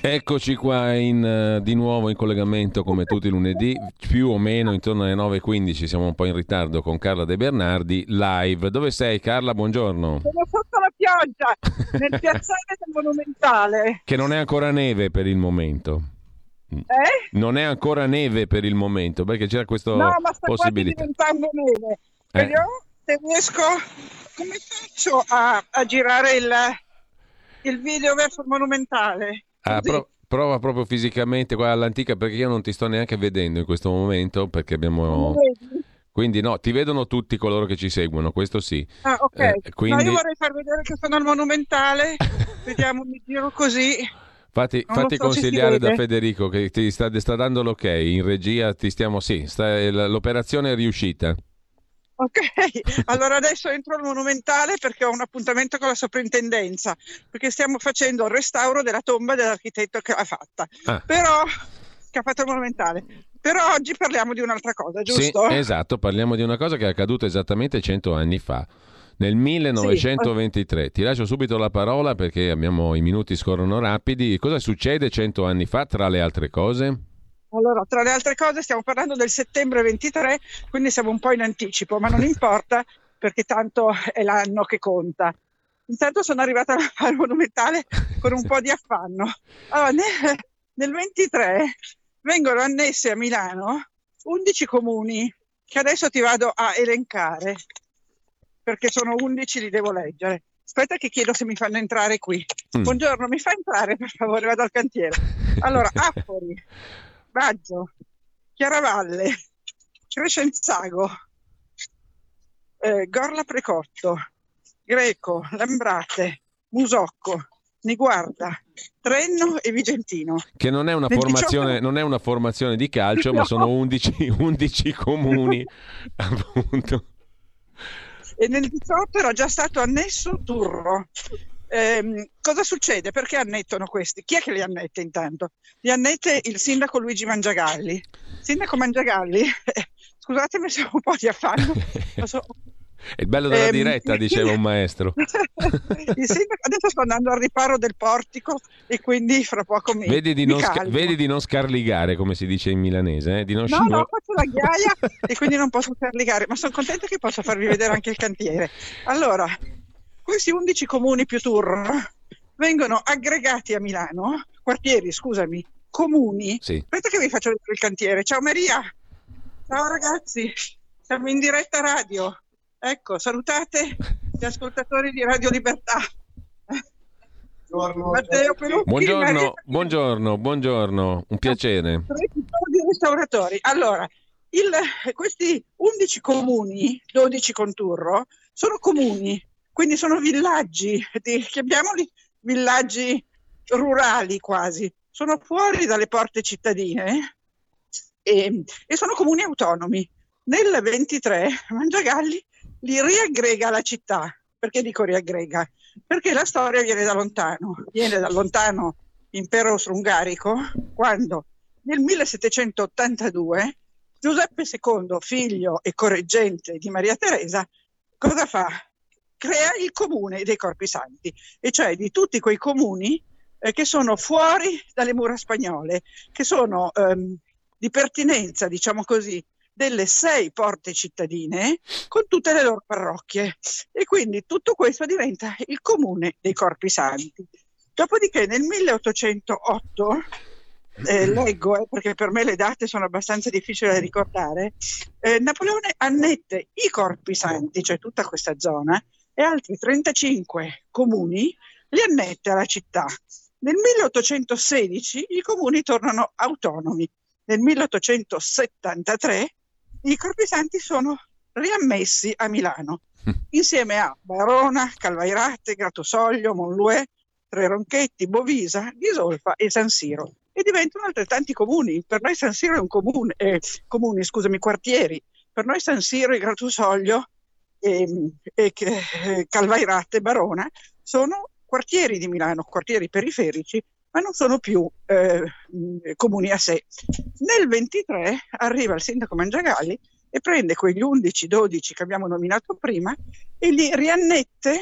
Eccoci qua in, uh, di nuovo in collegamento come tutti i lunedì, più o meno intorno alle 9.15, siamo un po' in ritardo con Carla De Bernardi, live. Dove sei Carla? Buongiorno. Sono sotto la pioggia, nel piazzale del Monumentale. Che non è ancora neve per il momento. Eh? Non è ancora neve per il momento, perché c'era questa no, ma sta possibilità. diventando neve. Eh. Vediamo se riesco... Come faccio a, a girare il, il video verso il Monumentale? Ah, pro- prova proprio fisicamente qua all'antica perché io non ti sto neanche vedendo in questo momento perché abbiamo... Quindi no, ti vedono tutti coloro che ci seguono, questo sì. Ah, ok. Eh, quindi- No, io vorrei far vedere che sono al Monumentale. Vediamo, mi giro così. Fatti, fatti so consigliare da. Federico che ti sta, sta dando l'ok, in regia ti stiamo... Sì, sta- l'operazione è riuscita. Ok, allora adesso entro al Monumentale perché ho un appuntamento con la soprintendenza, perché stiamo facendo il restauro della tomba dell'architetto che l'ha fatta. Ah. Però, che ha fatto il Monumentale. Però oggi parliamo di un'altra cosa, giusto? Sì, esatto, parliamo di una cosa che è accaduta esattamente 100 anni fa. Nel 1923, ti lascio subito la parola perché abbiamo i minuti scorrono rapidi. Cosa succede 100 anni fa tra le altre cose? Allora, tra le altre cose stiamo parlando del settembre 23, quindi siamo un po' in anticipo, ma non importa perché tanto è l'anno che conta. Intanto sono arrivata al Monumentale con un po' di affanno. Allora, nel, nel 23 vengono annesse a Milano 11 comuni che adesso ti vado a elencare perché sono 11, li devo leggere. Aspetta che chiedo se mi fanno entrare qui. Mm. Buongiorno, mi fa entrare per favore, vado al cantiere. Allora, Appoli, Baggio, Chiaravalle, Crescenzago, eh, Gorla Precotto, Greco, Lambrate, Musocco, Niguarda, Trenno e Vigentino. Che non è una, formazione, 18 non è una formazione di calcio, ma No. sono 11, 11 comuni, appunto. E nel 18 era già stato annesso Turro. Ehm, cosa succede? Perché annettono questi? Chi è che li annette intanto? Li annette il sindaco Luigi Mangiagalli. Sindaco Mangiagalli, scusatemi se ho un po' di affanno, so- È il bello della Ehm, diretta, diceva un maestro. il sindaco, adesso sto andando al riparo del portico e quindi fra poco mi, Vedi di, mi non sca- vedi di non scarligare, come si dice in milanese, eh? di non No, scivol- no, faccio la ghiaia e quindi non posso caricare, ma sono contenta che possa farvi vedere anche il cantiere. Allora, questi 11 comuni più tour vengono aggregati a Milano, quartieri, scusami, comuni. Sì. Aspetta che vi faccio vedere il cantiere. Ciao Maria. Ciao ragazzi. Siamo in diretta radio. Ecco, salutate gli ascoltatori di Radio Libertà. Buongiorno, Maria- buongiorno, buongiorno, un piacere. di restauratori. Allora, il- questi 11 comuni, 12 con Turro, sono comuni, quindi sono villaggi, di- chiamiamoli villaggi rurali quasi, sono fuori dalle porte cittadine e, e sono comuni autonomi. Nel 23 Mangiagalli li riaggrega alla città. Perché dico riaggrega? Perché la storia viene da lontano, viene da lontano impero austro-ungarico, quando nel 1782 Giuseppe II, figlio e correggente di Maria Teresa, cosa fa? Crea il comune dei Corpi Santi, e cioè di tutti quei comuni eh, che sono fuori dalle mura spagnole, che sono ehm, di pertinenza, diciamo così, delle sei porte cittadine con tutte le loro parrocchie. E quindi tutto questo diventa il comune dei Corpi Santi. Dopodiché nel 1808 eh, leggo, eh, perché per me le date sono abbastanza difficili da ricordare, eh, Napoleone annette i Corpi Santi, cioè tutta questa zona, e altri 35 comuni li annette alla città. Nel 1816 i comuni tornano autonomi. Nel 1873 i Corpi Santi sono riammessi a Milano, insieme a Barona, Calvairate, Gratosoglio, Monluè, Tre Ronchetti, Bovisa, Ghisolfa e San Siro. E diventano altrettanti comuni. Per noi San Siro è un comune, eh, comuni, scusami, quartieri. Per noi San Siro e Gratosoglio e, e che- eh, Calvairate e Barona sono quartieri di Milano, quartieri periferici, ma non sono più eh, comuni a sé. Nel 23 arriva il sindaco Mangiagalli e prende quegli 11-12 che abbiamo nominato prima e li riannette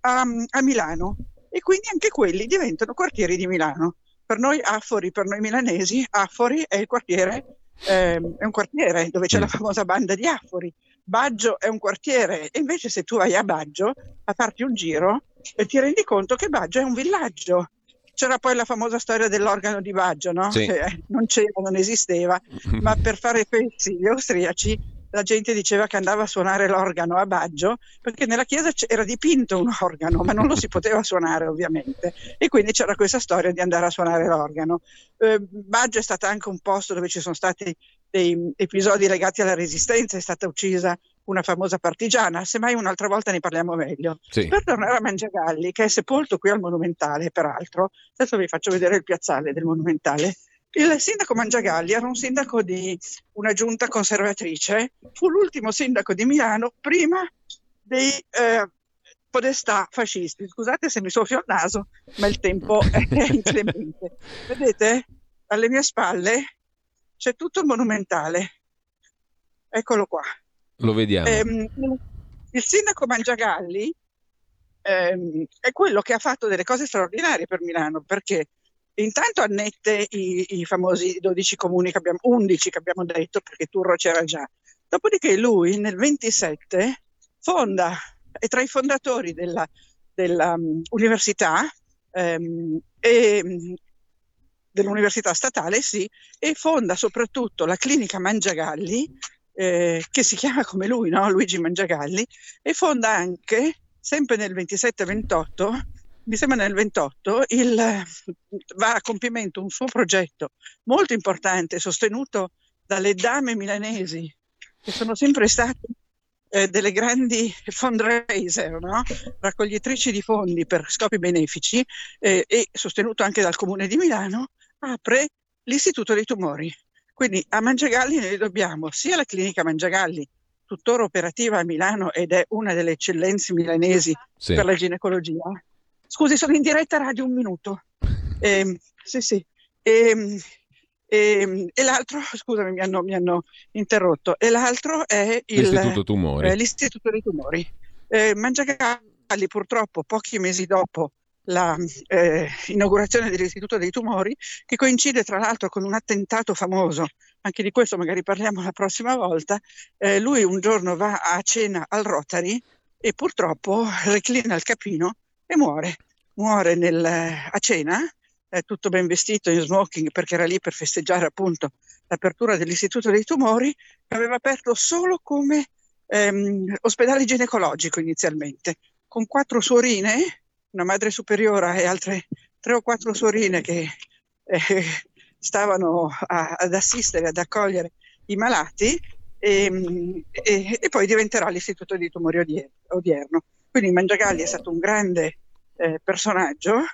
a, a Milano e quindi anche quelli diventano quartieri di Milano. Per noi Affori, per noi milanesi, Affori è il quartiere, eh, è un quartiere dove c'è la mm. famosa banda di Affori. Baggio è un quartiere e invece se tu vai a Baggio a farti un giro eh, ti rendi conto che Baggio è un villaggio. C'era poi la famosa storia dell'organo di Baggio, no? Sì. Che eh, non c'era, non esisteva, ma per fare pezzi gli austriaci la gente diceva che andava a suonare l'organo a Baggio perché nella chiesa era dipinto un organo, ma non lo si poteva suonare ovviamente. E quindi c'era questa storia di andare a suonare l'organo. Eh, Baggio è stato anche un posto dove ci sono stati dei episodi legati alla resistenza, è stata uccisa una famosa partigiana, semmai un'altra volta ne parliamo meglio. Sì. Per tornare a Mangiagalli, che è sepolto qui al Monumentale, peraltro, adesso vi faccio vedere il piazzale del Monumentale, il sindaco Mangiagalli era un sindaco di una giunta conservatrice, fu l'ultimo sindaco di Milano prima dei eh, podestà fascisti. Scusate se mi soffio il naso, ma il tempo è inclemente. Vedete, alle mie spalle c'è tutto il monumentale. Eccolo qua. Lo vediamo. Ehm, il sindaco Mangiagalli ehm, è quello che ha fatto delle cose straordinarie per Milano, perché Intanto annette i, i, famosi 12 comuni che abbiamo, 11 che abbiamo detto, perché Turro c'era già. Dopodiché lui nel 27 fonda, è tra i fondatori della, dell'università um, um, dell'università statale, sì, e fonda soprattutto la clinica Mangiagalli, eh, che si chiama come lui, no? Luigi Mangiagalli, e fonda anche, sempre nel 27-28, mi sembra nel 28, il, va a compimento un suo progetto molto importante, sostenuto dalle dame milanesi, che sono sempre state eh, delle grandi fundraiser, no? raccoglitrici di fondi per scopi benefici eh, e sostenuto anche dal Comune di Milano, apre l'Istituto dei Tumori. Quindi a Mangiagalli noi dobbiamo sia la clinica Mangiagalli, tuttora operativa a Milano ed è una delle eccellenze milanesi sì. per la ginecologia, Scusi, sono in diretta radio un minuto. Eh, sì, sì. E, e, e, l'altro, scusami, mi hanno, mi hanno, interrotto. E l'altro è il, l'Istituto Tumori. Eh, l'Istituto dei Tumori. Eh, Mangiagalli, purtroppo, pochi mesi dopo l'inaugurazione eh, dell'Istituto dei Tumori, che coincide tra l'altro con un attentato famoso, anche di questo magari parliamo la prossima volta, eh, lui un giorno va a cena al Rotary e purtroppo reclina il capino e muore. Muore nel, a cena, eh, tutto ben vestito in smoking perché era lì per festeggiare appunto l'apertura dell'Istituto dei Tumori, aveva aperto solo come ehm, ospedale ginecologico inizialmente, con quattro suorine, una madre superiore e altre tre o quattro suorine che eh, stavano a, ad assistere, ad accogliere i malati e, e, e, poi diventerà l'Istituto di Tumori odierno. Quindi Mangiagalli è stato un grande eh, personaggio,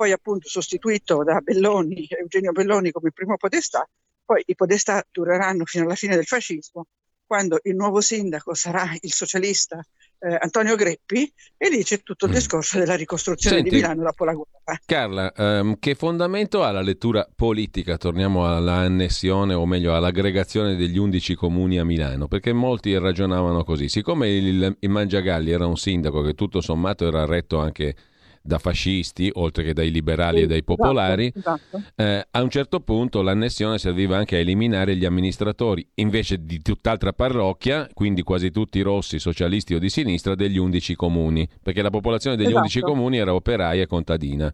poi appunto sostituito da Belloni, Eugenio Belloni come primo podestà, poi i podestà dureranno fino alla fine del fascismo, quando il nuovo sindaco sarà il socialista eh, Antonio Greppi e lì c'è tutto il mm. discorso della ricostruzione Senti, di Milano dopo la guerra. Carla, ehm, che fondamento ha la lettura politica? Torniamo all'annessione o meglio all'aggregazione degli undici comuni a Milano, perché molti ragionavano così. Siccome il, il Mangiagalli era un sindaco che tutto sommato era retto anche da fascisti, oltre che dai liberali sì, e dai esatto, popolari, esatto, esatto. Eh, a un certo punto l'annessione serviva anche a eliminare gli amministratori, invece di tutt'altra parrocchia, quindi quasi tutti rossi, socialisti o di sinistra, degli undici comuni, perché la popolazione degli esatto. undici comuni era operaia e contadina.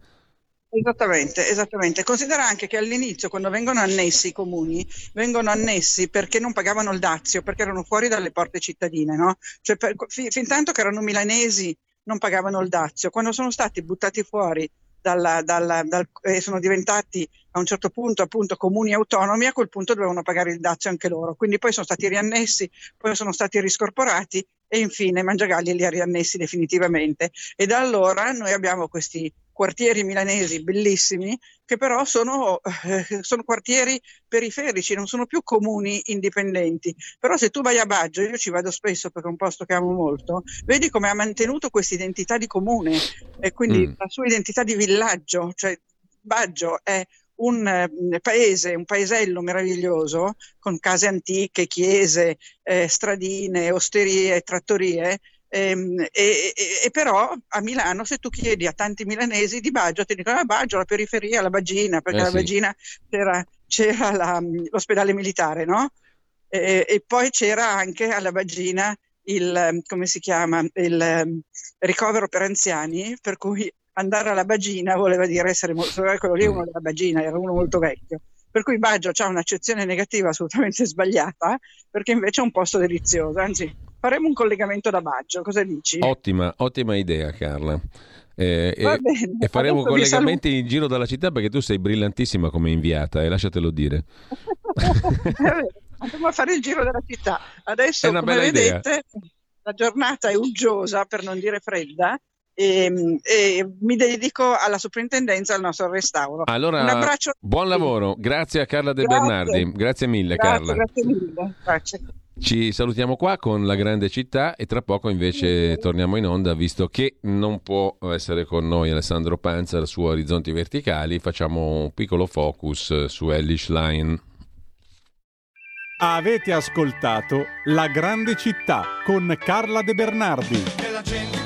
Esattamente, esattamente. Considera anche che all'inizio, quando vengono annessi i comuni, vengono annessi perché non pagavano il dazio, perché erano fuori dalle porte cittadine, no? Cioè, per, fin, fin tanto che erano milanesi non pagavano il dazio. Quando sono stati buttati fuori dalla, dalla, dal, e sono diventati a un certo punto appunto comuni autonomi, a quel punto dovevano pagare il dazio anche loro. Quindi poi sono stati riannessi, poi sono stati riscorporati e infine Mangiagalli li ha riannessi definitivamente. E da allora noi abbiamo questi quartieri milanesi bellissimi, che però sono, eh, sono, quartieri periferici, non sono più comuni indipendenti. Però se tu vai a Baggio, io ci vado spesso perché è un posto che amo molto, vedi come ha mantenuto questa identità di comune e quindi mm. la sua identità di villaggio, cioè Baggio è un eh, paese, un paesello meraviglioso con case antiche, chiese, eh, stradine, osterie, trattorie. Ehm, e, e, e, però a Milano se tu chiedi a tanti milanesi di Baggio ti dicono ah, Baggio, la periferia, la Bagina perché eh, la Bagina c'era, c'era la, l'ospedale militare no? E, e, poi c'era anche alla Bagina il, come si chiama, il um, ricovero per anziani per cui andare alla Bagina voleva dire essere molto, quello lì uno della Bagina, era uno molto vecchio. Per cui Baggio ha un'accezione negativa assolutamente sbagliata, perché invece è un posto delizioso. Anzi, faremo un collegamento da Baggio, cosa dici? Ottima, ottima idea Carla. Eh, e, bene, e, faremo collegamenti in giro dalla città perché tu sei brillantissima come inviata, e eh, lasciatelo dire. Andiamo a fare il giro della città. Adesso, come vedete, idea. la giornata è uggiosa, per non dire fredda, e, ehm, e, mi dedico alla soprintendenza al nostro restauro. Allora, Un abbraccio buon lavoro, grazie a Carla De grazie. Bernardi, grazie mille grazie, Carla. Grazie mille, grazie. Ci salutiamo qua con la grande città e tra poco invece torniamo in onda visto che non può essere con noi Alessandro Panzer su Orizzonti Verticali, facciamo un piccolo focus su Ellis Line. Avete ascoltato La grande città con Carla De Bernardi.